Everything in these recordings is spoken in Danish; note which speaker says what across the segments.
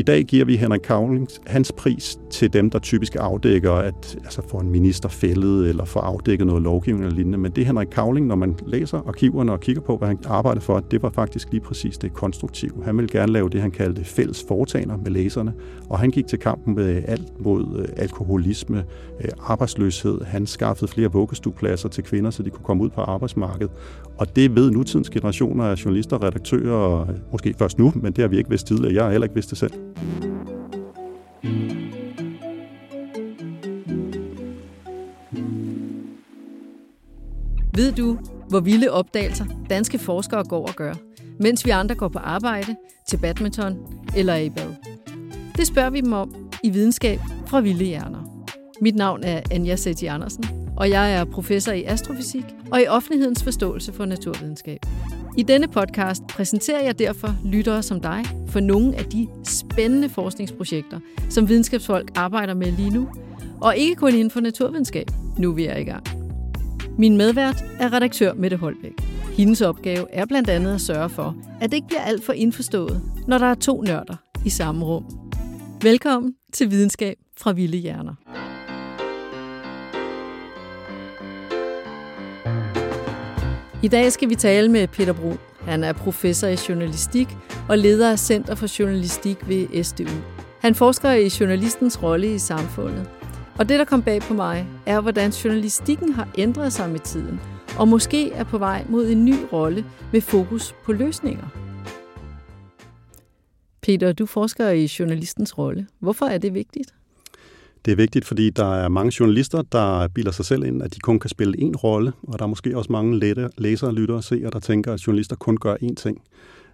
Speaker 1: I dag giver vi Henrik Kavlings hans pris til dem, der typisk afdækker, at altså får en minister fældet eller får afdækket noget lovgivning eller lignende. Men det Henrik Kavling, når man læser arkiverne og kigger på, hvad han arbejdede for, det var faktisk lige præcis det konstruktive. Han ville gerne lave det, han kaldte fælles foretagender med læserne, og han gik til kampen med alt mod øh, alkoholisme, øh, arbejdsløshed. Han skaffede flere vuggestuepladser til kvinder, så de kunne komme ud på arbejdsmarkedet. Og det ved nutidens generationer af journalister og redaktører, og øh, måske først nu, men det har vi ikke vidst tidligere. Jeg har heller ikke vidst det selv.
Speaker 2: Ved du, hvor vilde opdagelser danske forskere går og gør, mens vi andre går på arbejde, til badminton eller i bad? Det spørger vi dem om i Videnskab fra Vilde Hjerner. Mit navn er Anja Setti Andersen, og jeg er professor i astrofysik og i offentlighedens forståelse for naturvidenskab. I denne podcast præsenterer jeg derfor lyttere som dig for nogle af de spændende forskningsprojekter, som videnskabsfolk arbejder med lige nu, og ikke kun inden for naturvidenskab, nu vi er i gang. Min medvært er redaktør Mette Holbæk. Hendes opgave er blandt andet at sørge for, at det ikke bliver alt for indforstået, når der er to nørder i samme rum. Velkommen til Videnskab fra Vilde Hjerner. I dag skal vi tale med Peter Brun. Han er professor i journalistik og leder af Center for Journalistik ved SDU. Han forsker i journalistens rolle i samfundet. Og det, der kom bag på mig, er, hvordan journalistikken har ændret sig med tiden, og måske er på vej mod en ny rolle med fokus på løsninger. Peter, du forsker i journalistens rolle. Hvorfor er det vigtigt?
Speaker 1: Det er vigtigt, fordi der er mange journalister, der bilder sig selv ind, at de kun kan spille én rolle, og der er måske også mange lette læsere, lyttere og seere, der tænker, at journalister kun gør én ting.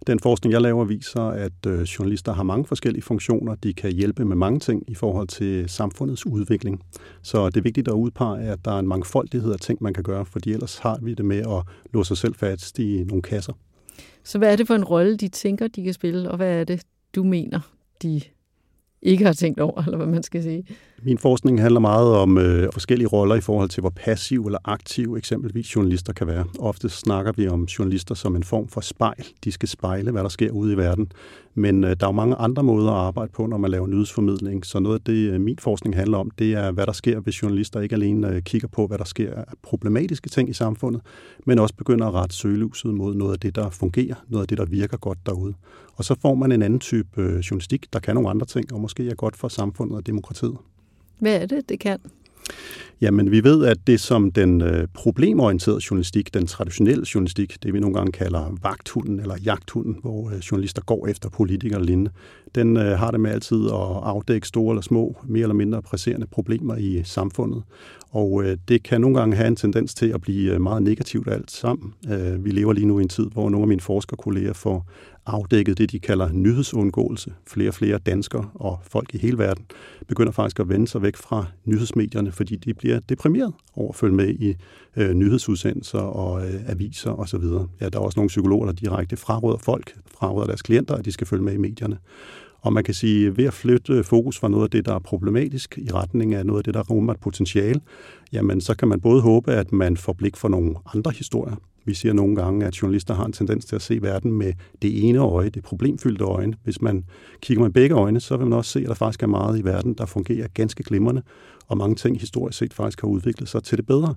Speaker 1: Den forskning, jeg laver, viser, at øh, journalister har mange forskellige funktioner. De kan hjælpe med mange ting i forhold til samfundets udvikling. Så det er vigtigt at udpege, at der er en mangfoldighed af ting, man kan gøre, fordi ellers har vi det med at låse sig selv fast i nogle kasser.
Speaker 2: Så hvad er det for en rolle, de tænker, de kan spille, og hvad er det, du mener, de ikke har tænkt over, eller hvad man skal sige.
Speaker 1: Min forskning handler meget om øh, forskellige roller i forhold til, hvor passiv eller aktiv eksempelvis journalister kan være. Ofte snakker vi om journalister som en form for spejl. De skal spejle, hvad der sker ude i verden. Men øh, der er jo mange andre måder at arbejde på, når man laver nyhedsformidling. Så noget af det, øh, min forskning handler om, det er, hvad der sker, hvis journalister ikke alene øh, kigger på, hvad der sker af problematiske ting i samfundet, men også begynder at rette søgelyset mod noget af det, der fungerer, noget af det, der virker godt derude. Og så får man en anden type øh, journalistik, der kan nogle andre ting, og måske er godt for samfundet og demokratiet.
Speaker 2: Hvad er det, det kan?
Speaker 1: Jamen, vi ved, at det som den øh, problemorienterede journalistik, den traditionelle journalistik, det vi nogle gange kalder vagthunden eller jagthunden, hvor øh, journalister går efter politikere og lignende, den øh, har det med altid at afdække store eller små, mere eller mindre presserende problemer i samfundet. Og øh, det kan nogle gange have en tendens til at blive øh, meget negativt alt sammen. Øh, vi lever lige nu i en tid, hvor nogle af mine forskerkolleger får afdækket det, de kalder nyhedsundgåelse. Flere og flere danskere og folk i hele verden begynder faktisk at vende sig væk fra nyhedsmedierne, fordi de bliver deprimeret over at følge med i øh, nyhedsudsendelser og øh, aviser osv. Ja, der er også nogle psykologer, der direkte fraråder folk, fraråder deres klienter, at de skal følge med i medierne. Og man kan sige, ved at flytte fokus fra noget af det, der er problematisk, i retning af noget af det, der rummer et potentiale, jamen så kan man både håbe, at man får blik for nogle andre historier. Vi siger nogle gange, at journalister har en tendens til at se verden med det ene øje, det problemfyldte øje. Hvis man kigger med begge øjne, så vil man også se, at der faktisk er meget i verden, der fungerer ganske glimrende, og mange ting historisk set faktisk har udviklet sig til det bedre.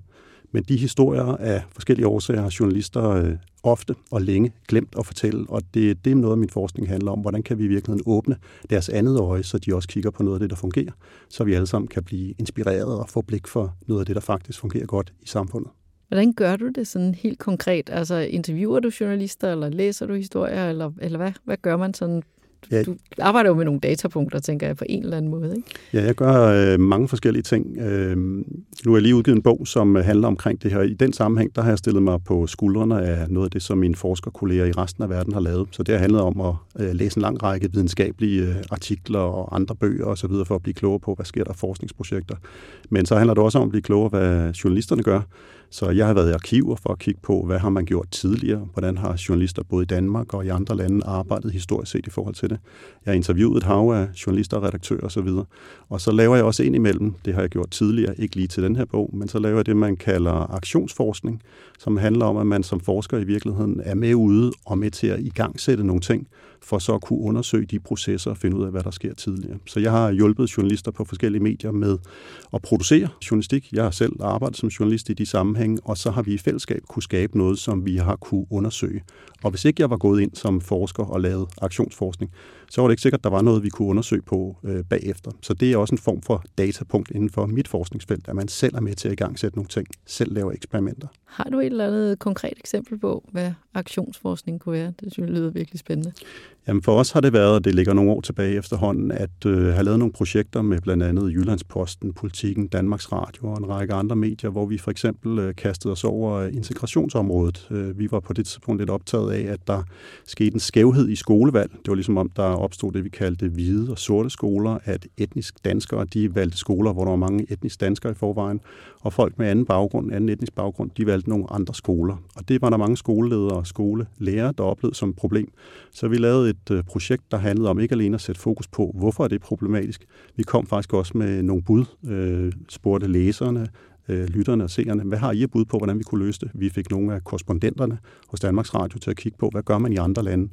Speaker 1: Men de historier af forskellige årsager har journalister øh, ofte og længe glemt at fortælle, og det, det er noget af min forskning handler om. Hvordan kan vi i virkeligheden åbne deres andet øje, så de også kigger på noget af det, der fungerer, så vi alle sammen kan blive inspireret og få blik for noget af det, der faktisk fungerer godt i samfundet.
Speaker 2: Hvordan gør du det sådan helt konkret? Altså interviewer du journalister, eller læser du historier, eller, eller hvad, hvad gør man sådan Ja. Du arbejder jo med nogle datapunkter, tænker jeg, på en eller anden måde. Ikke?
Speaker 1: Ja, jeg gør øh, mange forskellige ting. Øh, nu har jeg lige udgivet en bog, som handler omkring det her. I den sammenhæng, der har jeg stillet mig på skuldrene af noget af det, som mine forskerkolleger i resten af verden har lavet. Så det har handlet om at øh, læse en lang række videnskabelige øh, artikler og andre bøger osv., for at blive klogere på, hvad sker der forskningsprojekter. Men så handler det også om at blive klogere, hvad journalisterne gør. Så jeg har været i arkiver for at kigge på, hvad har man gjort tidligere, hvordan har journalister både i Danmark og i andre lande arbejdet historisk set i forhold til det. Jeg har interviewet et hav af journalister og redaktører osv. Og, så laver jeg også ind imellem, det har jeg gjort tidligere, ikke lige til den her bog, men så laver jeg det, man kalder aktionsforskning, som handler om, at man som forsker i virkeligheden er med ude og med til at igangsætte nogle ting, for så at kunne undersøge de processer og finde ud af, hvad der sker tidligere. Så jeg har hjulpet journalister på forskellige medier med at producere journalistik. Jeg har selv arbejdet som journalist i de sammenhænge, og så har vi i fællesskab kunne skabe noget, som vi har kunne undersøge. Og hvis ikke jeg var gået ind som forsker og lavet aktionsforskning, så var det ikke sikkert, at der var noget, vi kunne undersøge på øh, bagefter. Så det er også en form for datapunkt inden for mit forskningsfelt, at man selv er med til at i gang sætte nogle ting, selv laver eksperimenter.
Speaker 2: Har du et eller andet konkret eksempel på, hvad aktionsforskning kunne være? Det synes jeg lyder virkelig spændende.
Speaker 1: Jamen for os har det været, og det ligger nogle år tilbage efterhånden, at øh, have lavet nogle projekter med blandt andet Jyllandsposten, Politiken, Danmarks Radio og en række andre medier, hvor vi for eksempel øh, kastede os over øh, integrationsområdet. Øh, vi var på det tidspunkt lidt optaget af, at der skete en skævhed i skolevalg. Det var ligesom om, der opstod det, vi kaldte hvide og sorte skoler, at etnisk danskere, de valgte skoler, hvor der var mange etnisk danskere i forvejen, og folk med anden baggrund, anden etnisk baggrund, de valgte nogle andre skoler. Og det var der mange skoleledere og skolelærer, der oplevede som et problem. Så vi lavede et øh, projekt, der handlede om ikke alene at sætte fokus på, hvorfor er det problematisk. Vi kom faktisk også med nogle bud, øh, spurgte læserne, øh, lytterne og seerne, hvad har I bud på, hvordan vi kunne løse det? Vi fik nogle af korrespondenterne hos Danmarks Radio til at kigge på, hvad gør man i andre lande?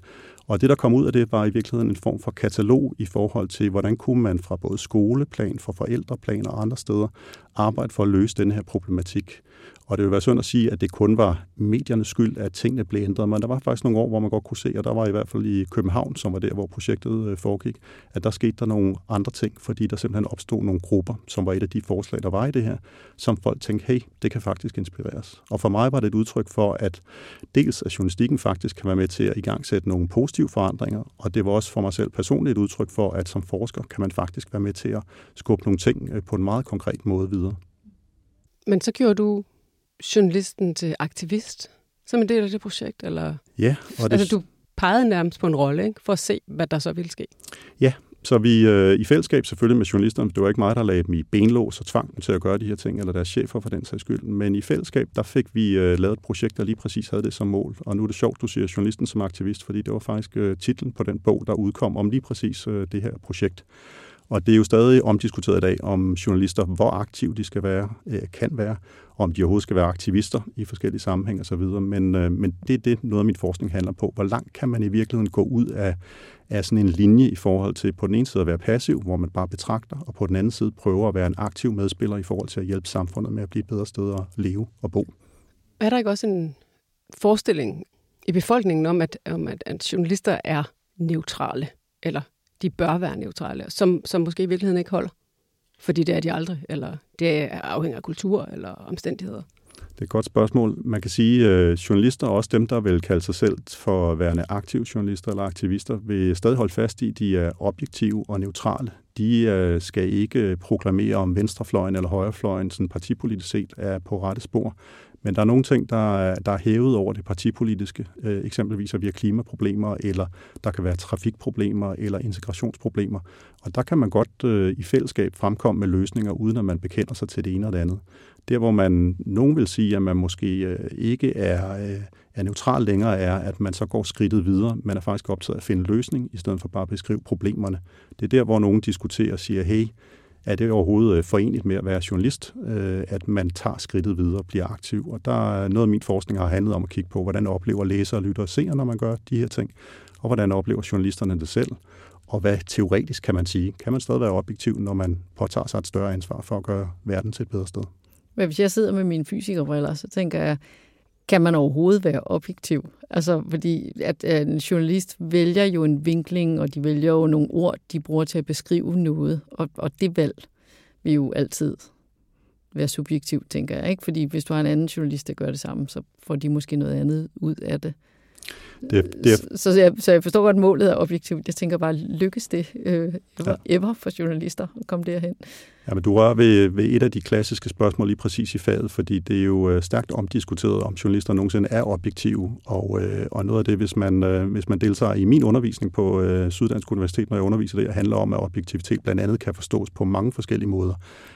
Speaker 1: Og det, der kom ud af det, var i virkeligheden en form for katalog i forhold til, hvordan kunne man fra både skoleplan, fra forældreplan og andre steder arbejde for at løse den her problematik. Og det vil være synd at sige, at det kun var mediernes skyld, at tingene blev ændret, men der var faktisk nogle år, hvor man godt kunne se, og der var i hvert fald i København, som var der, hvor projektet øh, foregik, at der skete der nogle andre ting, fordi der simpelthen opstod nogle grupper, som var et af de forslag, der var i det her, som folk tænkte, hey, det kan faktisk inspireres. Og for mig var det et udtryk for, at dels at journalistikken faktisk kan være med til at igangsætte nogle positive forandringer, og det var også for mig selv personligt et udtryk for, at som forsker kan man faktisk være med til at skubbe nogle ting øh, på en meget konkret måde videre.
Speaker 3: Men så gjorde du journalisten til aktivist som en del af det projekt? Eller?
Speaker 1: Ja. Og
Speaker 3: det... Altså, du pegede nærmest på en rolle, ikke? for at se, hvad der så ville ske.
Speaker 1: Ja, så vi øh, i fællesskab selvfølgelig med journalisterne, det var ikke mig, der lagde dem i benlås og tvang dem til at gøre de her ting, eller deres chefer for den sags skyld, men i fællesskab, der fik vi øh, lavet et projekt, der lige præcis havde det som mål. Og nu er det sjovt, du siger journalisten som aktivist, fordi det var faktisk øh, titlen på den bog, der udkom om lige præcis øh, det her projekt. Og det er jo stadig omdiskuteret i dag, om journalister, hvor aktive de skal være, øh, kan være, og om de overhovedet skal være aktivister i forskellige sammenhænge osv. Men, øh, men det er det, noget af min forskning handler på. Hvor langt kan man i virkeligheden gå ud af, af sådan en linje i forhold til på den ene side at være passiv, hvor man bare betragter, og på den anden side prøver at være en aktiv medspiller i forhold til at hjælpe samfundet med at blive et bedre sted at leve og bo.
Speaker 3: Er der ikke også en forestilling i befolkningen om, at, om at, at journalister er neutrale, eller de bør være neutrale, som, som måske i virkeligheden ikke holder. Fordi det er de aldrig, eller det afhænger af kultur eller omstændigheder.
Speaker 1: Det er et godt spørgsmål. Man kan sige, at øh, journalister, også dem, der vil kalde sig selv for værende aktive journalister eller aktivister, vil stadig holde fast i, at de er objektive og neutrale. De øh, skal ikke proklamere om venstrefløjen eller højrefløjen, sådan partipolitisk set er på rette spor. Men der er nogle ting, der er, der er hævet over det partipolitiske. Øh, eksempelvis at vi har klimaproblemer, eller der kan være trafikproblemer, eller integrationsproblemer. Og der kan man godt øh, i fællesskab fremkomme med løsninger, uden at man bekender sig til det ene og det andet. Der, hvor man nogen vil sige, at man måske øh, ikke er, øh, er neutral længere, er, at man så går skridtet videre. Man er faktisk optaget af at finde løsning, i stedet for bare at beskrive problemerne. Det er der, hvor nogen diskuterer og siger, hey, er det overhovedet øh, forenligt med at være journalist, øh, at man tager skridtet videre og bliver aktiv. Og der er noget af min forskning har handlet om at kigge på, hvordan oplever læsere, lytter og seere, når man gør de her ting, og hvordan oplever journalisterne det selv, og hvad teoretisk kan man sige? Kan man stadig være objektiv, når man påtager sig et større ansvar for at gøre verden til et bedre sted?
Speaker 2: Men hvis jeg sidder med mine fysikerbriller, så tænker jeg, kan man overhovedet være objektiv? Altså, fordi at, øh, en journalist vælger jo en vinkling, og de vælger jo nogle ord, de bruger til at beskrive noget, og, og det valg vil jo altid være subjektivt, tænker jeg. Ikke? Fordi hvis du har en anden journalist, der gør det samme, så får de måske noget andet ud af det. Det, det er... så, så, jeg, så jeg forstår godt, at målet er objektivt. Jeg tænker bare, lykkes det øh, ever, ja. ever for journalister at komme derhen?
Speaker 1: Ja, men du rører ved, ved et af de klassiske spørgsmål lige præcis i faget, fordi det er jo øh, stærkt omdiskuteret, om journalister nogensinde er objektive. Og, øh, og noget af det, hvis man, øh, hvis man deltager i min undervisning på øh, Syddansk Universitet, når jeg underviser det, handler om, at objektivitet blandt andet kan forstås på mange forskellige måder.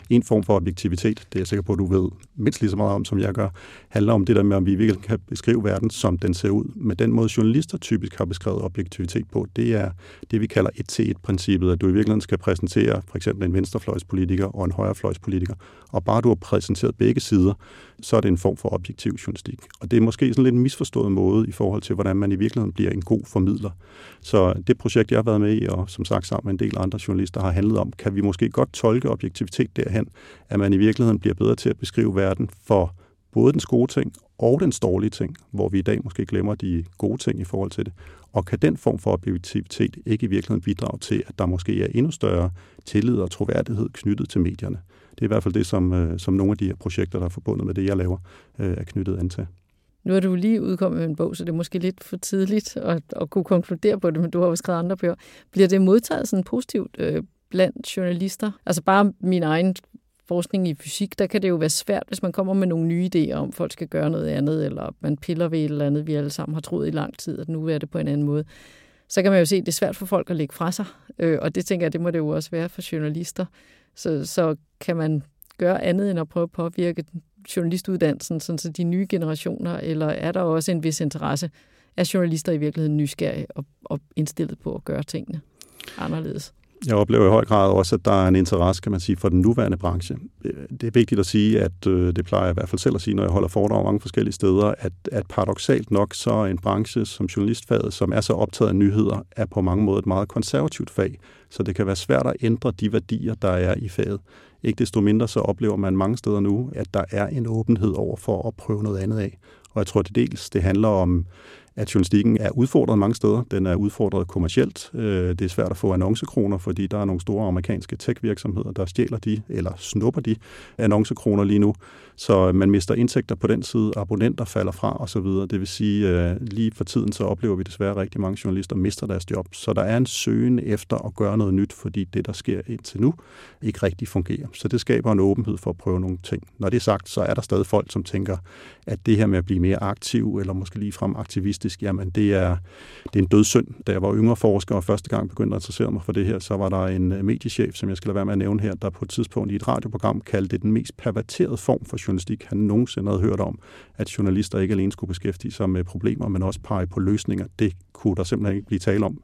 Speaker 1: En form for objektivitet, det er jeg sikker på, at du ved mindst lige så meget om, som jeg gør, handler om det der med, om vi virkelig kan beskrive verden, som den ser ud. Men den måde, journalister typisk har beskrevet objektivitet på, det er det, vi kalder et til et princippet at du i virkeligheden skal præsentere for eksempel en venstrefløjspolitiker og en højrefløjspolitiker. Og bare du har præsenteret begge sider, så er det en form for objektiv journalistik. Og det er måske sådan lidt en misforstået måde i forhold til, hvordan man i virkeligheden bliver en god formidler. Så det projekt, jeg har været med i, og som sagt sammen med en del andre journalister, har handlet om, kan vi måske godt tolke objektivitet derhen, at man i virkeligheden bliver bedre til at beskrive verden for både den gode ting og den dårlige ting, hvor vi i dag måske glemmer de gode ting i forhold til det. Og kan den form for objektivitet ikke i virkeligheden bidrage til, at der måske er endnu større tillid og troværdighed knyttet til medierne? Det er i hvert fald det, som, øh, som nogle af de her projekter, der er forbundet med det, jeg laver, øh, er knyttet an til.
Speaker 2: Nu er du lige udkommet med en bog, så det er måske lidt for tidligt at, at kunne konkludere på det, men du har jo skrevet andre bøger. Bliver det modtaget sådan positivt øh, blandt journalister? Altså bare min egen forskning i fysik, der kan det jo være svært, hvis man kommer med nogle nye idéer om, folk skal gøre noget andet, eller man piller ved et eller andet, vi alle sammen har troet i lang tid, at nu er det på en anden måde. Så kan man jo se, at det er svært for folk at lægge fra sig, øh, og det tænker jeg, det må det jo også være for journalister. Så, så kan man gøre andet end at prøve at påvirke journalistuddannelsen, sådan så de nye generationer, eller er der også en vis interesse Er journalister i virkeligheden nysgerrige og, og indstillet på at gøre tingene anderledes?
Speaker 1: Jeg oplever i høj grad også, at der er en interesse, kan man sige, for den nuværende branche. Det er vigtigt at sige, at øh, det plejer jeg i hvert fald selv at sige, når jeg holder foredrag mange forskellige steder, at, at paradoxalt nok så er en branche som journalistfaget, som er så optaget af nyheder, er på mange måder et meget konservativt fag. Så det kan være svært at ændre de værdier, der er i faget. Ikke desto mindre så oplever man mange steder nu, at der er en åbenhed over for at prøve noget andet af. Og jeg tror det dels, det handler om at journalistikken er udfordret mange steder. Den er udfordret kommercielt. Øh, det er svært at få annoncekroner, fordi der er nogle store amerikanske tech-virksomheder, der stjæler de, eller snupper de annoncekroner lige nu. Så man mister indtægter på den side, abonnenter falder fra osv. Det vil sige, øh, lige for tiden så oplever vi desværre, rigtig mange journalister mister deres job. Så der er en søgen efter at gøre noget nyt, fordi det, der sker indtil nu, ikke rigtig fungerer. Så det skaber en åbenhed for at prøve nogle ting. Når det er sagt, så er der stadig folk, som tænker, at det her med at blive mere aktiv, eller måske ligefrem aktivistisk, jamen det er, det er en dødssynd. Da jeg var yngre forsker og første gang begyndte at interessere mig for det her, så var der en øh, mediechef, som jeg skal lade være med at nævne her, der på et tidspunkt i et radioprogram kaldte det den mest perverterede form for journalistik, han nogensinde havde hørt om, at journalister ikke alene skulle beskæftige sig med problemer, men også pege på løsninger. Det kunne der simpelthen ikke blive tale om.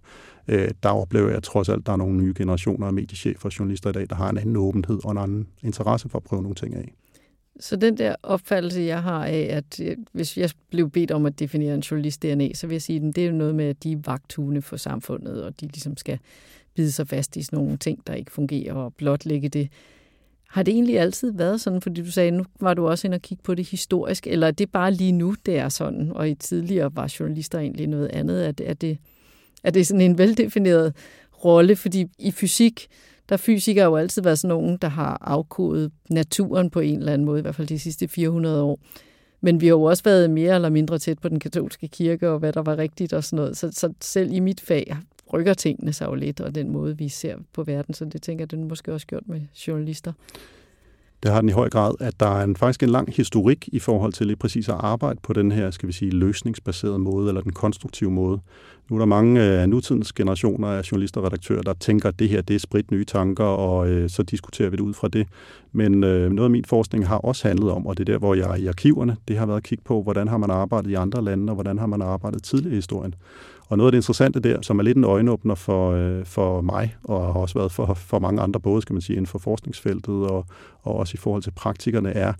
Speaker 1: Øh, der oplever jeg trods alt, at der er nogle nye generationer af mediechefer og journalister i dag, der har en anden åbenhed og en anden interesse for at prøve nogle ting af.
Speaker 2: Så den der opfattelse, jeg har af, at øh, hvis jeg blev bedt om at definere en journalist DNA, så vil jeg sige, at det er noget med, at de er vagthune for samfundet, og de ligesom skal bide sig fast i sådan nogle ting, der ikke fungerer, og blotlægge det. Har det egentlig altid været sådan, fordi du sagde, nu var du også inde og kigge på det historisk, eller er det bare lige nu, det er sådan, og i tidligere var journalister egentlig noget andet? Er det, er det, er det sådan en veldefineret rolle? Fordi i fysik, der er fysikere jo altid været sådan nogen, der har afkodet naturen på en eller anden måde, i hvert fald de sidste 400 år. Men vi har jo også været mere eller mindre tæt på den katolske kirke, og hvad der var rigtigt og sådan noget. Så, så selv i mit fag rykker tingene sig jo lidt, og den måde, vi ser på verden. Så det tænker jeg, den måske også gjort med journalister.
Speaker 1: Det har den i høj grad, at der er en, faktisk en lang historik i forhold til lige præcis at arbejde på den her, skal vi sige, løsningsbaserede måde, eller den konstruktive måde. Nu er der mange af øh, nutidens generationer af journalister og redaktører, der tænker, at det her det er sprit nye tanker, og øh, så diskuterer vi det ud fra det. Men øh, noget af min forskning har også handlet om, og det er der, hvor jeg er i arkiverne, det har været at kigge på, hvordan har man arbejdet i andre lande, og hvordan har man arbejdet tidligere i historien. Og noget af det interessante der, som er lidt en øjenåbner for, øh, for mig, og har også været for, for mange andre, både skal man sige, inden for forskningsfeltet og, og også i forhold til praktikerne, er,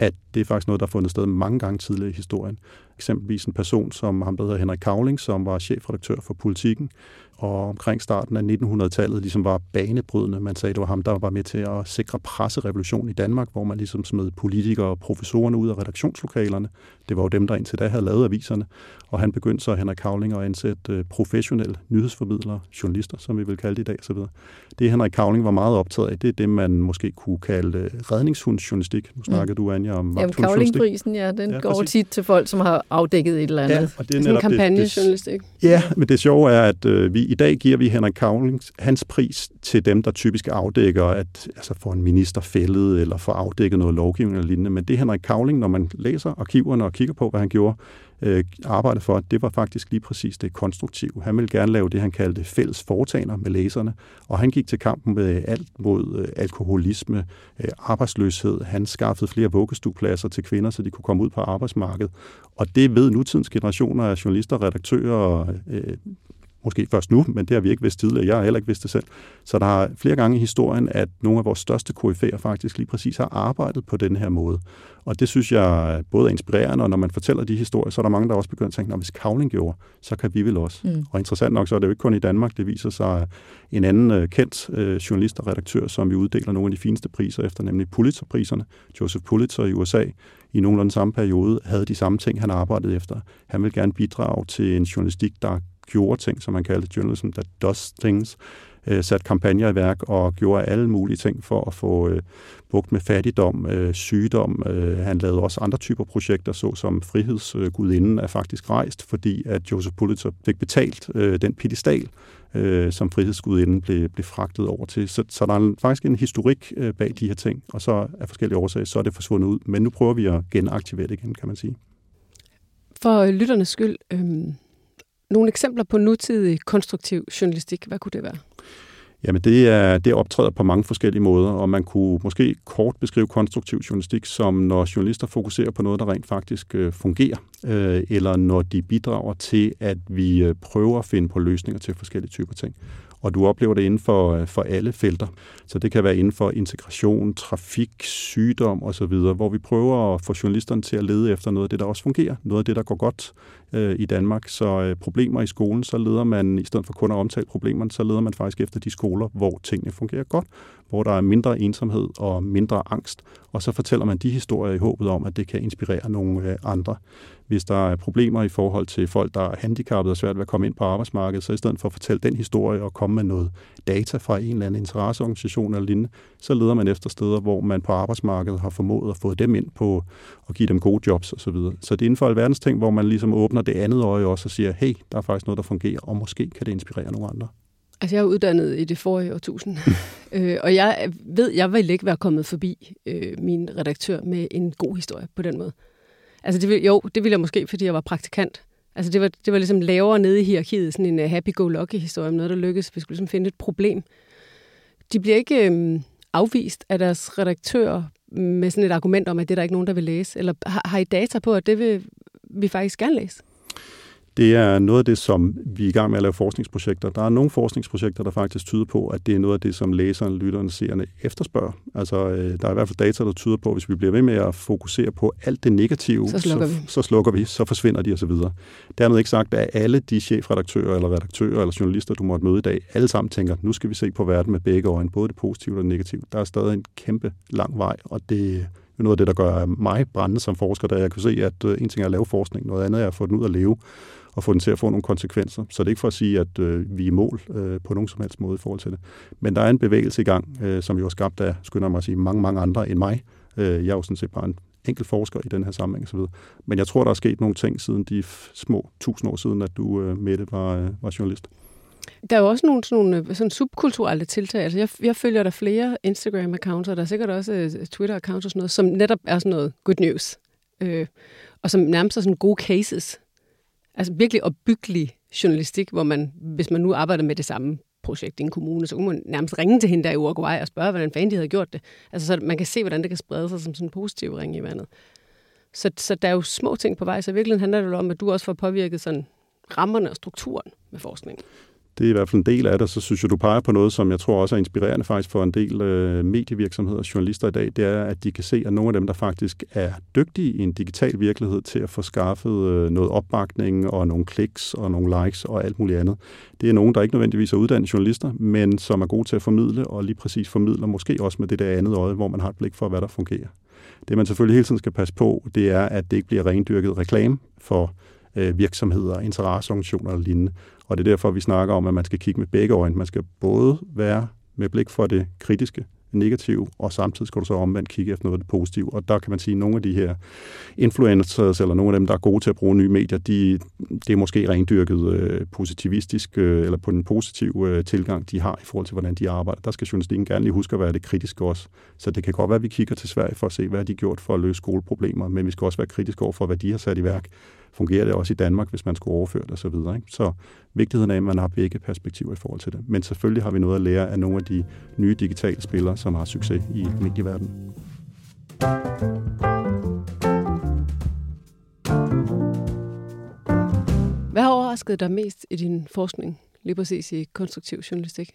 Speaker 1: at det er faktisk noget, der har fundet sted mange gange tidligere i historien. Eksempelvis en person som ham, der hedder Henrik Kavling, som var chefredaktør for Politiken, og omkring starten af 1900-tallet ligesom var banebrydende. Man sagde, det var ham, der var med til at sikre presserevolution i Danmark, hvor man ligesom smed politikere og professorerne ud af redaktionslokalerne. Det var jo dem, der indtil da havde lavet aviserne. Og han begyndte så, Henrik Kavling, at ansætte øh, professionelle nyhedsformidlere, journalister, som vi vil kalde det i dag, osv. Det Henrik Kavling var meget optaget af, det er det, man måske kunne kalde øh, redningshundsjournalistik. Nu snakker mm. du, Anja, om
Speaker 2: Jamen, Kavlingprisen, ja, den ja, går præcis. tit til folk, som har afdækket et eller andet. Ja,
Speaker 3: og det er, det er en kampagnejournalistik.
Speaker 1: Ja, men det sjove er, at øh, vi i dag giver vi Henrik Kavlings, hans pris til dem, der typisk afdækker, at altså får en minister fældet, eller får afdækket noget lovgivning eller lignende. Men det Henrik Kavling, når man læser arkiverne og kigger på, hvad han gjorde, øh, arbejde for, det var faktisk lige præcis det konstruktive. Han ville gerne lave det, han kaldte fælles foretagender med læserne, og han gik til kampen med alt mod øh, alkoholisme, øh, arbejdsløshed. Han skaffede flere vuggestuepladser til kvinder, så de kunne komme ud på arbejdsmarkedet. Og det ved nutidens generationer af journalister redaktører og øh, måske først nu, men det har vi ikke vidst tidligere. Jeg har heller ikke vidst det selv. Så der har flere gange i historien, at nogle af vores største KF'er faktisk lige præcis har arbejdet på den her måde. Og det synes jeg både er inspirerende, og når man fortæller de historier, så er der mange, der også begynder at tænke, at hvis Kavling gjorde, så kan vi vel også. Mm. Og interessant nok, så er det jo ikke kun i Danmark. Det viser sig en anden uh, kendt uh, journalist og redaktør, som vi uddeler nogle af de fineste priser efter, nemlig Pulitzerpriserne. Joseph Pulitzer i USA i nogenlunde samme periode havde de samme ting, han arbejdede efter. Han vil gerne bidrage til en journalistik, der gjorde ting, som man kaldte journalism that does things, øh, sat kampagner i værk og gjorde alle mulige ting for at få øh, bugt med fattigdom, øh, sygdom. Øh, han lavede også andre typer projekter, såsom Frihedsgudinden er faktisk rejst, fordi at Joseph Pulitzer fik betalt øh, den pedestal, øh, som Frihedsgudinden blev, blev fragtet over til. Så, så der er faktisk en historik øh, bag de her ting, og så af forskellige årsager, så er det forsvundet ud. Men nu prøver vi at genaktivere det igen, kan man sige.
Speaker 3: For øh, lytternes skyld, øh, nogle eksempler på nutidig konstruktiv journalistik, hvad kunne det være?
Speaker 1: Jamen det, er, det optræder på mange forskellige måder, og man kunne måske kort beskrive konstruktiv journalistik som når journalister fokuserer på noget, der rent faktisk øh, fungerer, øh, eller når de bidrager til, at vi øh, prøver at finde på løsninger til forskellige typer ting og du oplever det inden for, øh, for alle felter. Så det kan være inden for integration, trafik, sygdom osv., hvor vi prøver at få journalisterne til at lede efter noget af det, der også fungerer, noget af det, der går godt øh, i Danmark. Så øh, problemer i skolen, så leder man, i stedet for kun at omtale problemerne, så leder man faktisk efter de skoler, hvor tingene fungerer godt, hvor der er mindre ensomhed og mindre angst, og så fortæller man de historier i håbet om, at det kan inspirere nogle øh, andre hvis der er problemer i forhold til folk, der er handicappede og svært ved at komme ind på arbejdsmarkedet, så i stedet for at fortælle den historie og komme med noget data fra en eller anden interesseorganisation eller lignende, så leder man efter steder, hvor man på arbejdsmarkedet har formået at få dem ind på og give dem gode jobs osv. Så, videre. så det er inden for alverdens ting, hvor man ligesom åbner det andet øje også og siger, hey, der er faktisk noget, der fungerer, og måske kan det inspirere nogle andre.
Speaker 3: Altså, jeg er uddannet i det forrige årtusind, øh, og jeg ved, jeg vil ikke være kommet forbi øh, min redaktør med en god historie på den måde. Altså det vil, jo, det ville jeg måske, fordi jeg var praktikant. Altså det var, det var ligesom lavere nede i hierarkiet, sådan en uh, happy-go-lucky-historie om noget, der lykkedes. Vi skulle ligesom finde et problem. De bliver ikke øhm, afvist af deres redaktør med sådan et argument om, at det er der ikke nogen, der vil læse. Eller har, har I data på, at det vil vi faktisk gerne læse?
Speaker 1: Det er noget af det, som vi er i gang med at lave forskningsprojekter. Der er nogle forskningsprojekter, der faktisk tyder på, at det er noget af det, som læserne, lytterne, seerne efterspørger. Altså, øh, der er i hvert fald data, der tyder på, at hvis vi bliver ved med at fokusere på alt det negative,
Speaker 3: så slukker, så, vi.
Speaker 1: så, slukker vi, så forsvinder de osv. Dermed ikke sagt, at alle de chefredaktører eller redaktører eller journalister, du måtte møde i dag, alle sammen tænker, nu skal vi se på verden med begge øjne, både det positive og det negative. Der er stadig en kæmpe lang vej, og det er noget af det, der gør mig brændende som forsker, da jeg kan se, at øh, en ting er at lave forskning, noget andet er at få den ud at leve og få den til at få nogle konsekvenser. Så det er ikke for at sige, at øh, vi er i mål øh, på nogen som helst måde i forhold til det. Men der er en bevægelse i gang, øh, som jo er skabt af, skynder mig at sige, mange, mange andre end mig. Øh, jeg er jo sådan set bare en enkelt forsker i den her sammenhæng osv. Men jeg tror, der er sket nogle ting siden de små tusind år siden, at du, øh, Mette, var, øh, var journalist.
Speaker 3: Der er jo også nogle sådan, nogle, øh, sådan subkulturelle tiltag. Altså jeg, jeg følger der flere Instagram-accounts, og der er sikkert også uh, Twitter-accounts og sådan noget, som netop er sådan noget good news. Øh, og som nærmest er sådan gode cases altså virkelig opbyggelig journalistik, hvor man, hvis man nu arbejder med det samme projekt i en kommune, så kunne man nærmest ringe til hende der i Uruguay og spørge, hvordan fanden de havde gjort det. Altså, så man kan se, hvordan det kan sprede sig som sådan en positiv ring i vandet. Så, så der er jo små ting på vej, så virkelig handler det om, at du også får påvirket sådan rammerne og strukturen med forskningen.
Speaker 1: Det er i hvert fald en del af det. Så synes jeg, du peger på noget, som jeg tror også er inspirerende faktisk for en del øh, medievirksomheder og journalister i dag. Det er, at de kan se, at nogle af dem, der faktisk er dygtige i en digital virkelighed til at få skaffet øh, noget opbakning og nogle kliks og nogle likes og alt muligt andet. Det er nogen, der ikke nødvendigvis er uddannede journalister, men som er gode til at formidle og lige præcis formidler måske også med det der andet øje, hvor man har et blik for, hvad der fungerer. Det man selvfølgelig hele tiden skal passe på, det er, at det ikke bliver rendyrket reklame for øh, virksomheder, interesseorganisationer og lignende. Og det er derfor, vi snakker om, at man skal kigge med begge øjne. Man skal både være med blik for det kritiske, negative, og samtidig skal du så omvendt kigge efter noget af det positive. Og der kan man sige, at nogle af de her influencers, eller nogle af dem, der er gode til at bruge nye medier, de, det er måske rendyrket øh, positivistisk, øh, eller på den positive øh, tilgang, de har i forhold til, hvordan de arbejder. Der skal journalistikken gerne lige huske at være det kritiske også. Så det kan godt være, at vi kigger til Sverige for at se, hvad de har gjort for at løse skoleproblemer, men vi skal også være kritiske over for, hvad de har sat i værk fungerer det også i Danmark, hvis man skulle overføre det osv. Så, videre, ikke? så vigtigheden af, at man har begge perspektiver i forhold til det. Men selvfølgelig har vi noget at lære af nogle af de nye digitale spillere, som har succes i medieverdenen.
Speaker 3: Hvad har overrasket dig mest i din forskning, lige præcis i konstruktiv journalistik?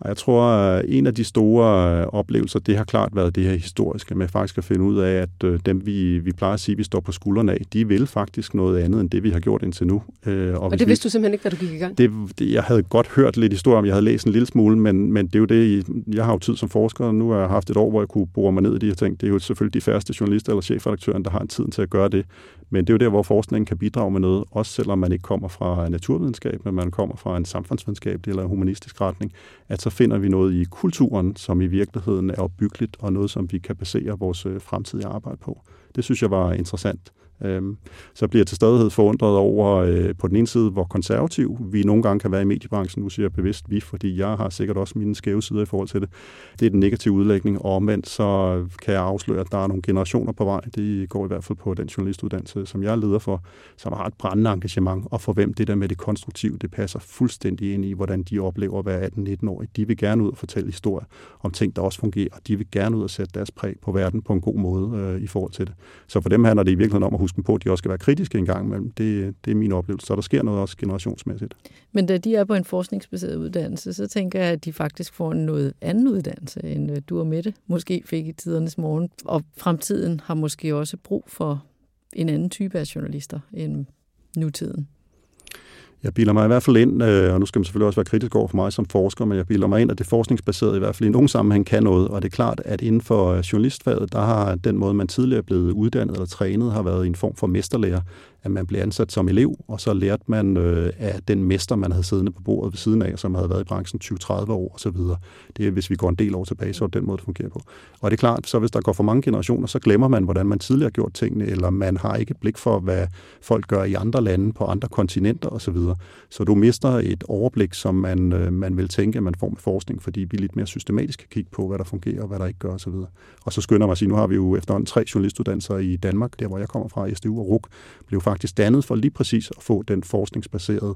Speaker 1: Og jeg tror, at en af de store øh, oplevelser, det har klart været det her historiske, med faktisk at finde ud af, at øh, dem, vi, vi plejer at sige, vi står på skuldrene af, de vil faktisk noget andet, end det, vi har gjort indtil nu.
Speaker 3: Øh, og, og det vidste vi, du simpelthen ikke, da du gik i gang?
Speaker 1: Det, det, jeg havde godt hørt lidt historie om, jeg havde læst en lille smule, men, men det er jo det, jeg har jo tid som forsker, og nu har jeg haft et år, hvor jeg kunne bore mig ned i de her ting. Det er jo selvfølgelig de færreste journalister eller chefredaktøren, der har tiden til at gøre det. Men det er jo der, hvor forskningen kan bidrage med noget, også selvom man ikke kommer fra naturvidenskab, men man kommer fra en samfundsvidenskabelig eller humanistisk retning, at så finder vi noget i kulturen, som i virkeligheden er opbyggeligt, og noget, som vi kan basere vores øh, fremtidige arbejde på. Det synes jeg var interessant. Øhm, så bliver jeg til stadighed forundret over øh, på den ene side, hvor konservativ vi nogle gange kan være i mediebranchen. Nu siger jeg bevidst vi, fordi jeg har sikkert også mine skæve sider i forhold til det. Det er den negative udlægning, og omvendt så kan jeg afsløre, at der er nogle generationer på vej. Det går i hvert fald på den journalistuddannelse, som jeg er leder for, som har et brændende engagement, og for hvem det der med det konstruktive, det passer fuldstændig ind i, hvordan de oplever at være 18-19 år. De vil gerne ud og fortælle historier om ting, der også fungerer, og de vil gerne ud og sætte deres præg på verden på en god måde øh, i forhold til det. Så for dem handler det i virkeligheden om at huske på, at de også skal være kritiske en gang imellem. Det, det er min oplevelse. Så der sker noget også generationsmæssigt.
Speaker 2: Men da de er på en forskningsbaseret uddannelse, så tænker jeg, at de faktisk får noget anden uddannelse, end øh, du og Mette måske fik i tidernes morgen. Og fremtiden har måske også brug for en anden type af journalister end nutiden.
Speaker 1: Jeg bilder mig i hvert fald ind, øh, og nu skal man selvfølgelig også være kritisk over for mig som forsker, men jeg bilder mig ind, at det forskningsbaserede i hvert fald i nogen sammenhæng kan noget, og det er klart, at inden for øh, journalistfaget, der har den måde, man tidligere er blevet uddannet eller trænet, har været en form for mesterlærer at man blev ansat som elev, og så lærte man øh, af den mester, man havde siddende på bordet ved siden af, som havde været i branchen 20-30 år osv. Det er, hvis vi går en del år tilbage, så er det den måde, det fungerer på. Og det er klart, så hvis der går for mange generationer, så glemmer man, hvordan man tidligere har gjort tingene, eller man har ikke blik for, hvad folk gør i andre lande, på andre kontinenter osv. Så, så du mister et overblik, som man, øh, man vil tænke, at man får med forskning, fordi vi lidt mere systematisk kan kigge på, hvad der fungerer og hvad der ikke gør osv. Og så skynder man sig, nu har vi jo efterhånden tre journalistuddannelser i Danmark, der hvor jeg kommer fra, SDU og RUK, blev faktisk faktisk dannet for lige præcis at få den forskningsbaserede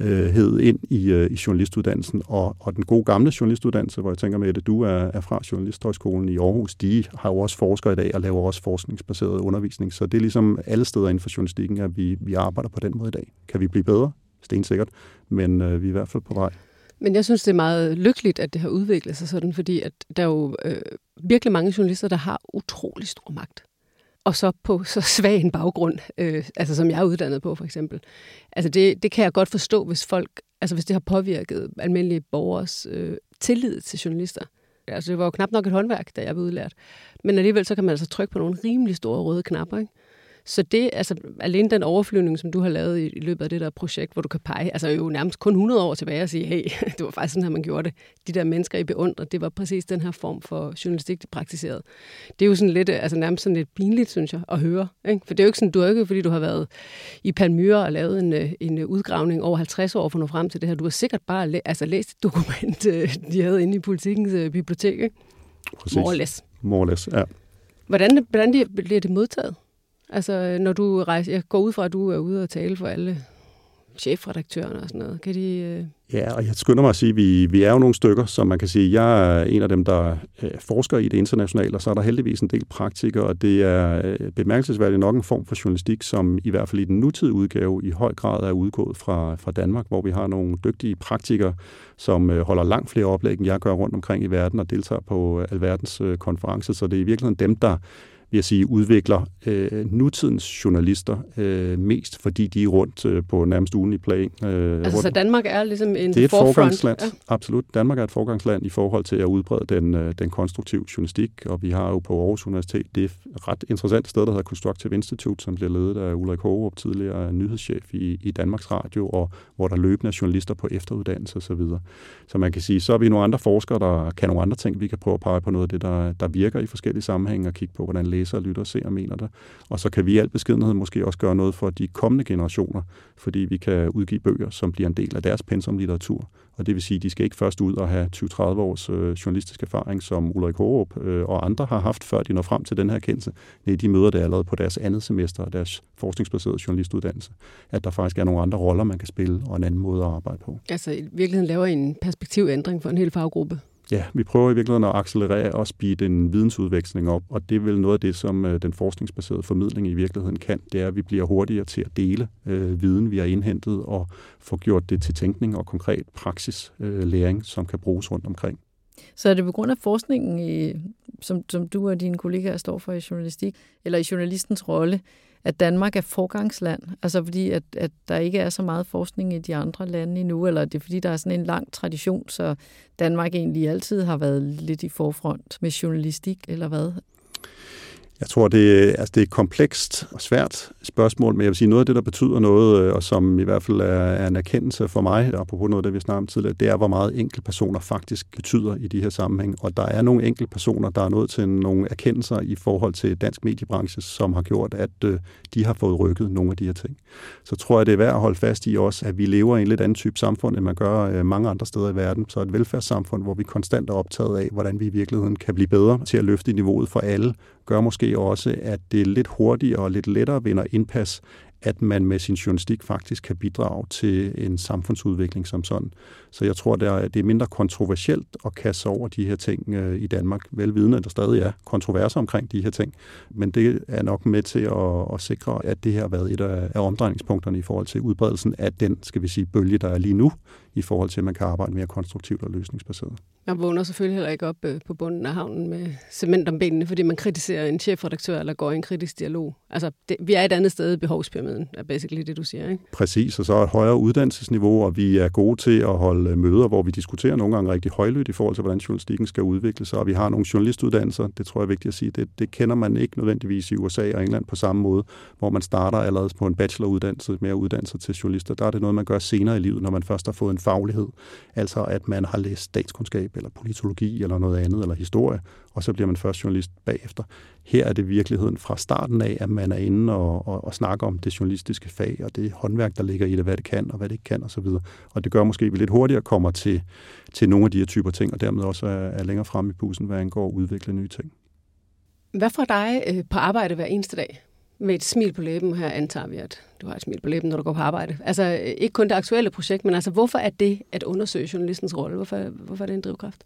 Speaker 1: øh, ind i, øh, i journalistuddannelsen. Og, og den gode gamle journalistuddannelse, hvor jeg tænker med, at du er, er fra Journalisthøjskolen i Aarhus, de har jo også forskere i dag og laver også forskningsbaseret undervisning. Så det er ligesom alle steder inden for journalistikken, at vi, vi arbejder på den måde i dag. Kan vi blive bedre? Stensikkert. Men øh, vi er i hvert fald på vej.
Speaker 3: Men jeg synes, det er meget lykkeligt, at det har udviklet sig sådan, fordi at der er jo øh, virkelig mange journalister, der har utrolig stor magt og så på så svag en baggrund, øh, altså som jeg er uddannet på for eksempel. Altså det, det kan jeg godt forstå, hvis folk, altså hvis det har påvirket almindelige borgers øh, tillid til journalister. Altså det var jo knap nok et håndværk, da jeg blev udlært. Men alligevel så kan man altså trykke på nogle rimelig store røde knapper, ikke? Så det, altså alene den overflyvning, som du har lavet i, i løbet af det der projekt, hvor du kan pege, altså jo nærmest kun 100 år tilbage og sige, hey, det var faktisk sådan her, man gjorde det. De der mennesker, I beundrer, det var præcis den her form for journalistik, de praktiserede. Det er jo sådan lidt, altså nærmest sådan lidt pinligt, synes jeg, at høre. Ikke? For det er jo ikke sådan, du er ikke, fordi du har været i Palmyra og lavet en, øh, en udgravning over 50 år for at nå frem til det her. Du har sikkert bare læ- altså, læst et dokument, øh, de havde inde i politikens bibliotek, ikke?
Speaker 1: Præcis. More or less. More or less, ja.
Speaker 3: Hvordan, hvordan bliver det modtaget? Altså, når du rejser, jeg går ud fra, at du er ude og tale for alle chefredaktørerne og sådan noget. Kan de... Øh...
Speaker 1: Ja, og jeg skynder mig at sige, at vi, vi er jo nogle stykker, som man kan sige, jeg er en af dem, der øh, forsker i det internationale, og så er der heldigvis en del praktikere, og det er øh, bemærkelsesværdigt nok en form for journalistik, som i hvert fald i den nutidige udgave i høj grad er udgået fra, fra Danmark, hvor vi har nogle dygtige praktikere, som øh, holder langt flere oplæg, end jeg gør rundt omkring i verden og deltager på øh, alverdens øh, konferencer, så det er i virkeligheden dem, der vil jeg sige, udvikler øh, nutidens journalister øh, mest, fordi de er rundt øh, på nærmest ugenlig plan.
Speaker 3: Øh, altså, rundt. så Danmark er ligesom en
Speaker 1: Det er et
Speaker 3: forefront.
Speaker 1: forgangsland, ja. absolut. Danmark er et forgangsland i forhold til at udbrede den, øh, den konstruktive journalistik, og vi har jo på Aarhus Universitet det ret interessant sted, der hedder Constructive Institute, som bliver ledet af Ulrik Hågerup, tidligere nyhedschef i, i Danmarks Radio, og hvor der løbende er journalister på efteruddannelse osv. Så, så man kan sige, så er vi nogle andre forskere, der kan nogle andre ting, vi kan prøve at pege på noget af det, der, der virker i forskellige sammenhænge, og kigge på, hvordan læser, lytter, ser og mener det. Og så kan vi i al beskedenhed måske også gøre noget for de kommende generationer, fordi vi kan udgive bøger, som bliver en del af deres pensumlitteratur. Og det vil sige, at de skal ikke først ud og have 20-30 års øh, journalistisk erfaring, som Ulrik Hårup øh, og andre har haft, før de når frem til den her kendelse. Nej, de møder det allerede på deres andet semester og deres forskningsbaserede journalistuddannelse. At der faktisk er nogle andre roller, man kan spille, og en anden måde at arbejde på.
Speaker 3: Altså i virkeligheden laver en perspektivændring for en hel faggruppe.
Speaker 1: Ja, vi prøver i virkeligheden at accelerere og speede en vidensudveksling op, og det er vel noget af det, som øh, den forskningsbaserede formidling i virkeligheden kan. Det er, at vi bliver hurtigere til at dele øh, viden, vi har indhentet, og få gjort det til tænkning og konkret praksislæring, øh, som kan bruges rundt omkring.
Speaker 2: Så er det på grund af forskningen, i, som, som du og dine kollegaer står for i journalistik, eller i journalistens rolle, at Danmark er forgangsland? Altså fordi, at, at der ikke er så meget forskning i de andre lande endnu, eller det er fordi, der er sådan en lang tradition, så Danmark egentlig altid har været lidt i forfront med journalistik, eller hvad?
Speaker 1: Jeg tror, det, altså det er et komplekst og svært spørgsmål, men jeg vil sige, noget af det, der betyder noget, øh, og som i hvert fald er, er en erkendelse for mig, apropos noget af det, vi snakkede om tidligere, det er, hvor meget enkel personer faktisk betyder i de her sammenhæng. Og der er nogle enkel personer, der er nået til nogle erkendelser i forhold til dansk mediebranche, som har gjort, at øh, de har fået rykket nogle af de her ting. Så tror jeg, det er værd at holde fast i også, at vi lever i en lidt anden type samfund, end man gør øh, mange andre steder i verden. Så et velfærdssamfund, hvor vi konstant er optaget af, hvordan vi i virkeligheden kan blive bedre til at løfte niveauet for alle, gør måske også, at det er lidt hurtigere og lidt lettere vinder indpas, at man med sin journalistik faktisk kan bidrage til en samfundsudvikling som sådan. Så jeg tror, det er, det er mindre kontroversielt at kaste over de her ting øh, i Danmark. Velvidende, at der stadig er kontroverser omkring de her ting. Men det er nok med til at, at sikre, at det her har været et af, omdrejningspunkterne i forhold til udbredelsen af den, skal vi sige, bølge, der er lige nu, i forhold til, at man kan arbejde mere konstruktivt og løsningsbaseret.
Speaker 3: Man vågner selvfølgelig heller ikke op øh, på bunden af havnen med cement om benene, fordi man kritiserer en chefredaktør eller går i en kritisk dialog. Altså, det, vi er et andet sted i behovspyramiden, er basically det, du siger, ikke?
Speaker 1: Præcis, og så et højere uddannelsesniveau, og vi er gode til at holde møder, hvor vi diskuterer nogle gange rigtig højlydt i forhold til, hvordan journalistikken skal udvikle sig, og vi har nogle journalistuddannelser, det tror jeg er vigtigt at sige, det, det kender man ikke nødvendigvis i USA og England på samme måde, hvor man starter allerede på en bacheloruddannelse med at uddanne sig til journalister. Der er det noget, man gør senere i livet, når man først har fået en faglighed, altså at man har læst statskundskab eller politologi eller noget andet, eller historie, og så bliver man først journalist bagefter. Her er det virkeligheden fra starten af, at man er inde og, og, og snakker om det journalistiske fag, og det håndværk, der ligger i det, hvad det kan og hvad det ikke kan osv. Og, og det gør måske, at vi lidt hurtigere kommer til, til nogle af de her typer ting, og dermed også er, er længere frem i bussen, hvad angår at udvikle nye ting.
Speaker 3: Hvad får dig øh, på arbejde hver eneste dag? Med et smil på læben, her antager vi, at du har et smil på læben, når du går på arbejde. Altså øh, ikke kun det aktuelle projekt, men altså hvorfor er det at undersøge journalistens rolle? Hvorfor, hvorfor er det en drivkraft?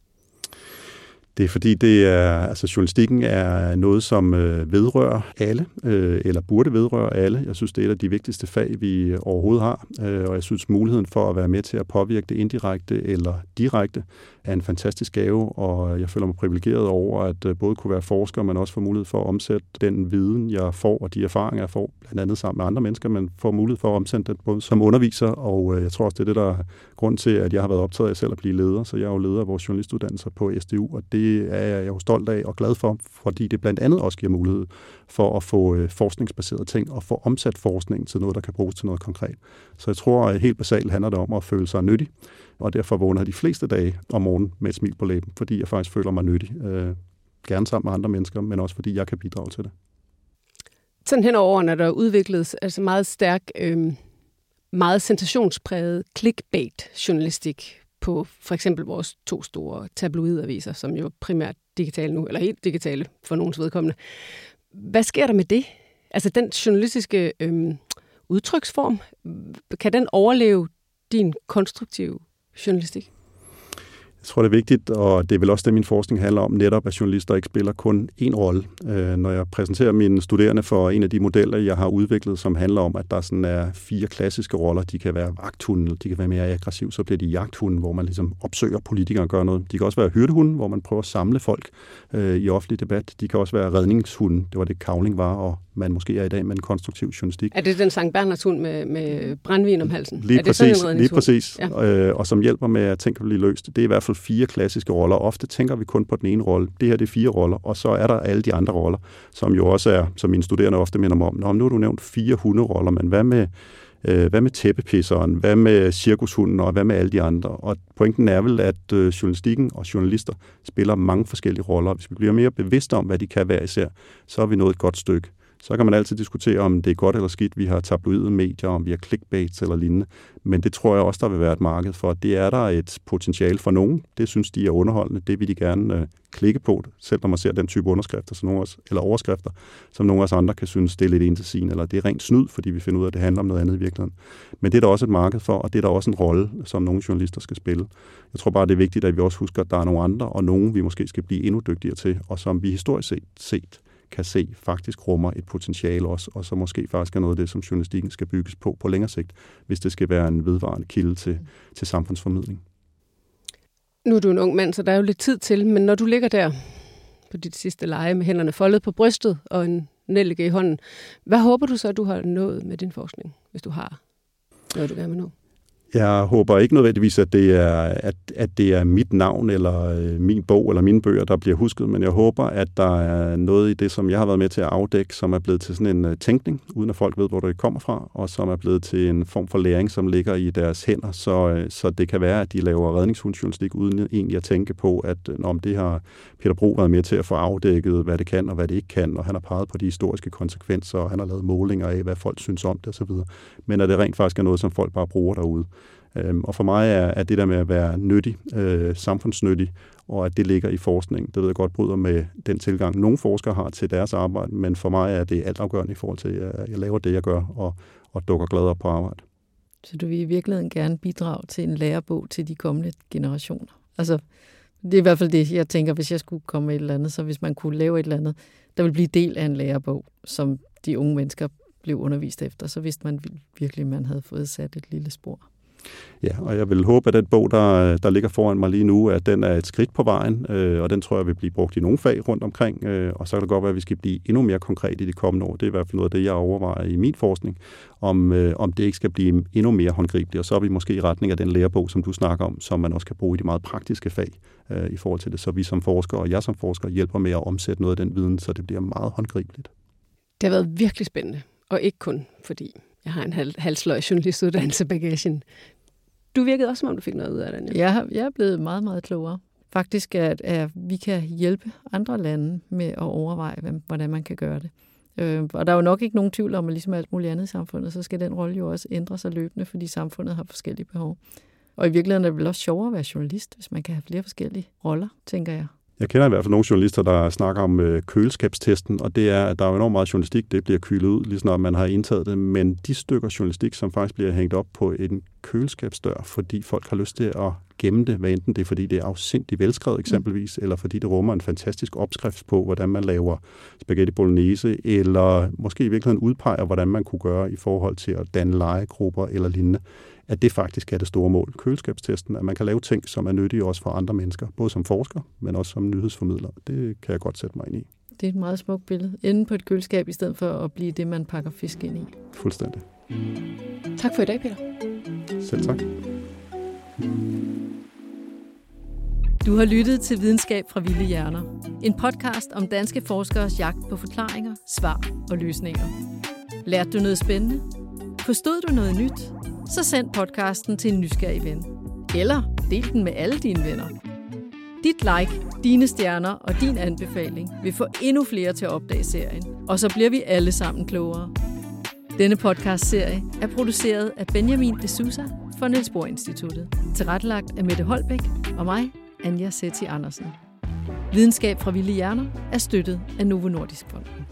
Speaker 1: Det er fordi, det er, altså journalistikken er noget, som øh, vedrører alle, øh, eller burde vedrøre alle. Jeg synes, det er et af de vigtigste fag, vi overhovedet har, øh, og jeg synes, muligheden for at være med til at påvirke det indirekte eller direkte er en fantastisk gave, og jeg føler mig privilegeret over at øh, både kunne være forsker, men også få mulighed for at omsætte den viden, jeg får, og de erfaringer, jeg får, blandt andet sammen med andre mennesker, men får mulighed for at omsætte det både som underviser, og øh, jeg tror også, det er det, der grund til, at jeg har været optaget af selv at blive leder, så jeg er jo leder af vores journalistuddannelser på SDU, og det er jeg jo stolt af og glad for, fordi det blandt andet også giver mulighed for at få øh, forskningsbaserede ting og få omsat forskning til noget, der kan bruges til noget konkret. Så jeg tror, at helt basalt handler det om at føle sig nyttig, og derfor vågner jeg de fleste dage om morgenen med et smil på læben, fordi jeg faktisk føler mig nyttig. Øh, gerne sammen med andre mennesker, men også fordi jeg kan bidrage til det.
Speaker 3: Sådan hen over årene er der udviklet altså meget stærk, øh, meget sensationspræget clickbait-journalistik på for eksempel vores to store tabloidaviser, som jo primært digitale nu, eller helt digitale for nogens vedkommende. Hvad sker der med det? Altså den journalistiske øhm, udtryksform, kan den overleve din konstruktive journalistik?
Speaker 1: Jeg tror, det er vigtigt, og det er vel også det, min forskning handler om, netop at journalister ikke spiller kun én rolle. Øh, når jeg præsenterer mine studerende for en af de modeller, jeg har udviklet, som handler om, at der sådan er fire klassiske roller. De kan være vagthunden, de kan være mere aggressiv, så bliver de jagthunden, hvor man ligesom opsøger politikere og gør noget. De kan også være hyrdehunden, hvor man prøver at samle folk øh, i offentlig debat. De kan også være redningshunden, det var det Kavling var, og man måske er i dag med en konstruktiv journalistik.
Speaker 3: Er det den Sankt Bernhards hund med, med brandvin om halsen?
Speaker 1: Lige
Speaker 3: er
Speaker 1: præcis, det lige præcis. Ja. Øh, og som hjælper med at tænke kan blive løst. Det er i hvert fald fire klassiske roller. Ofte tænker vi kun på den ene rolle. Det her det er fire roller, og så er der alle de andre roller, som jo også er, som mine studerende ofte minder mig om. Nå, nu har du nævnt fire hunderoller, men hvad med øh, hvad med tæppepisseren? Hvad med cirkushunden? Og hvad med alle de andre? Og pointen er vel, at øh, journalistikken og journalister spiller mange forskellige roller. Hvis vi bliver mere bevidste om, hvad de kan være især, så er vi nået et godt stykke. Så kan man altid diskutere, om det er godt eller skidt, vi har tabloide medier, om vi har clickbaits eller lignende. Men det tror jeg også, der vil være et marked for. Det er der et potentiale for nogen. Det synes de er underholdende. Det vil de gerne øh, klikke på, selv når man ser den type underskrifter som nogle os, eller overskrifter, som nogle af os andre kan synes, det er lidt indtilsigende, eller det er rent snyd, fordi vi finder ud af, at det handler om noget andet i virkeligheden. Men det er der også et marked for, og det er der også en rolle, som nogle journalister skal spille. Jeg tror bare, det er vigtigt, at vi også husker, at der er nogle andre, og nogen, vi måske skal blive endnu dygtigere til, og som vi historisk set, set kan se faktisk rummer et potentiale også, og så måske faktisk er noget af det, som journalistikken skal bygges på på længere sigt, hvis det skal være en vedvarende kilde til, til samfundsformidling.
Speaker 3: Nu er du en ung mand, så der er jo lidt tid til, men når du ligger der på dit sidste leje med hænderne foldet på brystet og en nælke i hånden, hvad håber du så, at du har nået med din forskning, hvis du har noget, du gerne vil nå?
Speaker 1: Jeg håber ikke nødvendigvis, at det er, at, at det er mit navn eller øh, min bog eller mine bøger, der bliver husket, men jeg håber, at der er noget i det, som jeg har været med til at afdække, som er blevet til sådan en øh, tænkning, uden at folk ved, hvor det kommer fra, og som er blevet til en form for læring, som ligger i deres hænder, så, øh, så det kan være, at de laver redningshundsjournalistik, uden egentlig at tænke på, at øh, om det har Peter Bro været med til at få afdækket, hvad det kan og hvad det ikke kan, og han har peget på de historiske konsekvenser, og han har lavet målinger af, hvad folk synes om det osv., men at det rent faktisk er noget, som folk bare bruger derude. Øhm, og for mig er, er det der med at være nyttig, øh, samfundsnyttig, og at det ligger i forskning, det ved jeg godt bryder med den tilgang, nogle forskere har til deres arbejde, men for mig er det altafgørende i forhold til, at jeg laver det, jeg gør, og, og dukker glad op på arbejde.
Speaker 2: Så du vil i virkeligheden gerne bidrage til en lærebog til de kommende generationer? Altså, det er i hvert fald det, jeg tænker, hvis jeg skulle komme med et eller andet, så hvis man kunne lave et eller andet, der vil blive del af en lærebog, som de unge mennesker blev undervist efter, så vidste man virkelig, at man havde fået sat et lille spor.
Speaker 1: Ja, og jeg vil håbe, at den bog, der, der ligger foran mig lige nu, at den er et skridt på vejen, øh, og den tror jeg vil blive brugt i nogle fag rundt omkring, øh, og så kan det godt være, at vi skal blive endnu mere konkret i de kommende år. Det er i hvert fald noget af det, jeg overvejer i min forskning, om, øh, om det ikke skal blive endnu mere håndgribeligt, og så er vi måske i retning af den lærebog, som du snakker om, som man også kan bruge i de meget praktiske fag øh, i forhold til det, så vi som forskere og jeg som forsker hjælper med at omsætte noget af den viden, så det bliver meget håndgribeligt.
Speaker 3: Det har været virkelig spændende, og ikke kun fordi jeg har en halv, halvsløj journalistuddannelse bagagen. Du virkede også, som om du fik noget ud af det.
Speaker 2: Ja, jeg er blevet meget, meget klogere. Faktisk, at, at vi kan hjælpe andre lande med at overveje, hvordan man kan gøre det. Øh, og der er jo nok ikke nogen tvivl om, at ligesom alt muligt andet i samfundet, så skal den rolle jo også ændre sig løbende, fordi samfundet har forskellige behov. Og i virkeligheden er det vel også sjovere at være journalist, hvis man kan have flere forskellige roller, tænker jeg.
Speaker 1: Jeg kender i hvert fald nogle journalister, der snakker om øh, køleskabstesten, og det er, at der er enormt meget journalistik, det bliver kylet ud, lige snart man har indtaget det, men de stykker journalistik, som faktisk bliver hængt op på en køleskabsdør, fordi folk har lyst til at gemme det, hvad enten det er, fordi det er afsindigt velskrevet eksempelvis, mm. eller fordi det rummer en fantastisk opskrift på, hvordan man laver spaghetti bolognese, eller måske i virkeligheden udpeger, hvordan man kunne gøre i forhold til at danne legegrupper eller lignende at det faktisk er det store mål. Køleskabstesten, at man kan lave ting, som er nyttige også for andre mennesker, både som forsker, men også som nyhedsformidler. Det kan jeg godt sætte mig ind i.
Speaker 2: Det er et meget smukt billede. Inde på et køleskab, i stedet for at blive det, man pakker fisk ind i.
Speaker 1: Fuldstændig.
Speaker 3: Tak for i dag, Peter.
Speaker 1: Selv tak.
Speaker 2: Du har lyttet til Videnskab fra Vilde Hjerner. En podcast om danske forskers jagt på forklaringer, svar og løsninger. Lærte du noget spændende? Forstod du noget nyt? Så send podcasten til en nysgerrig ven. Eller del den med alle dine venner. Dit like, dine stjerner og din anbefaling vil få endnu flere til at opdage serien, og så bliver vi alle sammen klogere. Denne podcast-serie er produceret af Benjamin de Sousa for Niels Bohr Instituttet, tilrettelagt af Mette Holbæk og mig, Anja Setti Andersen. Videnskab fra Vilde Hjerner er støttet af Novo Nordisk Fonden.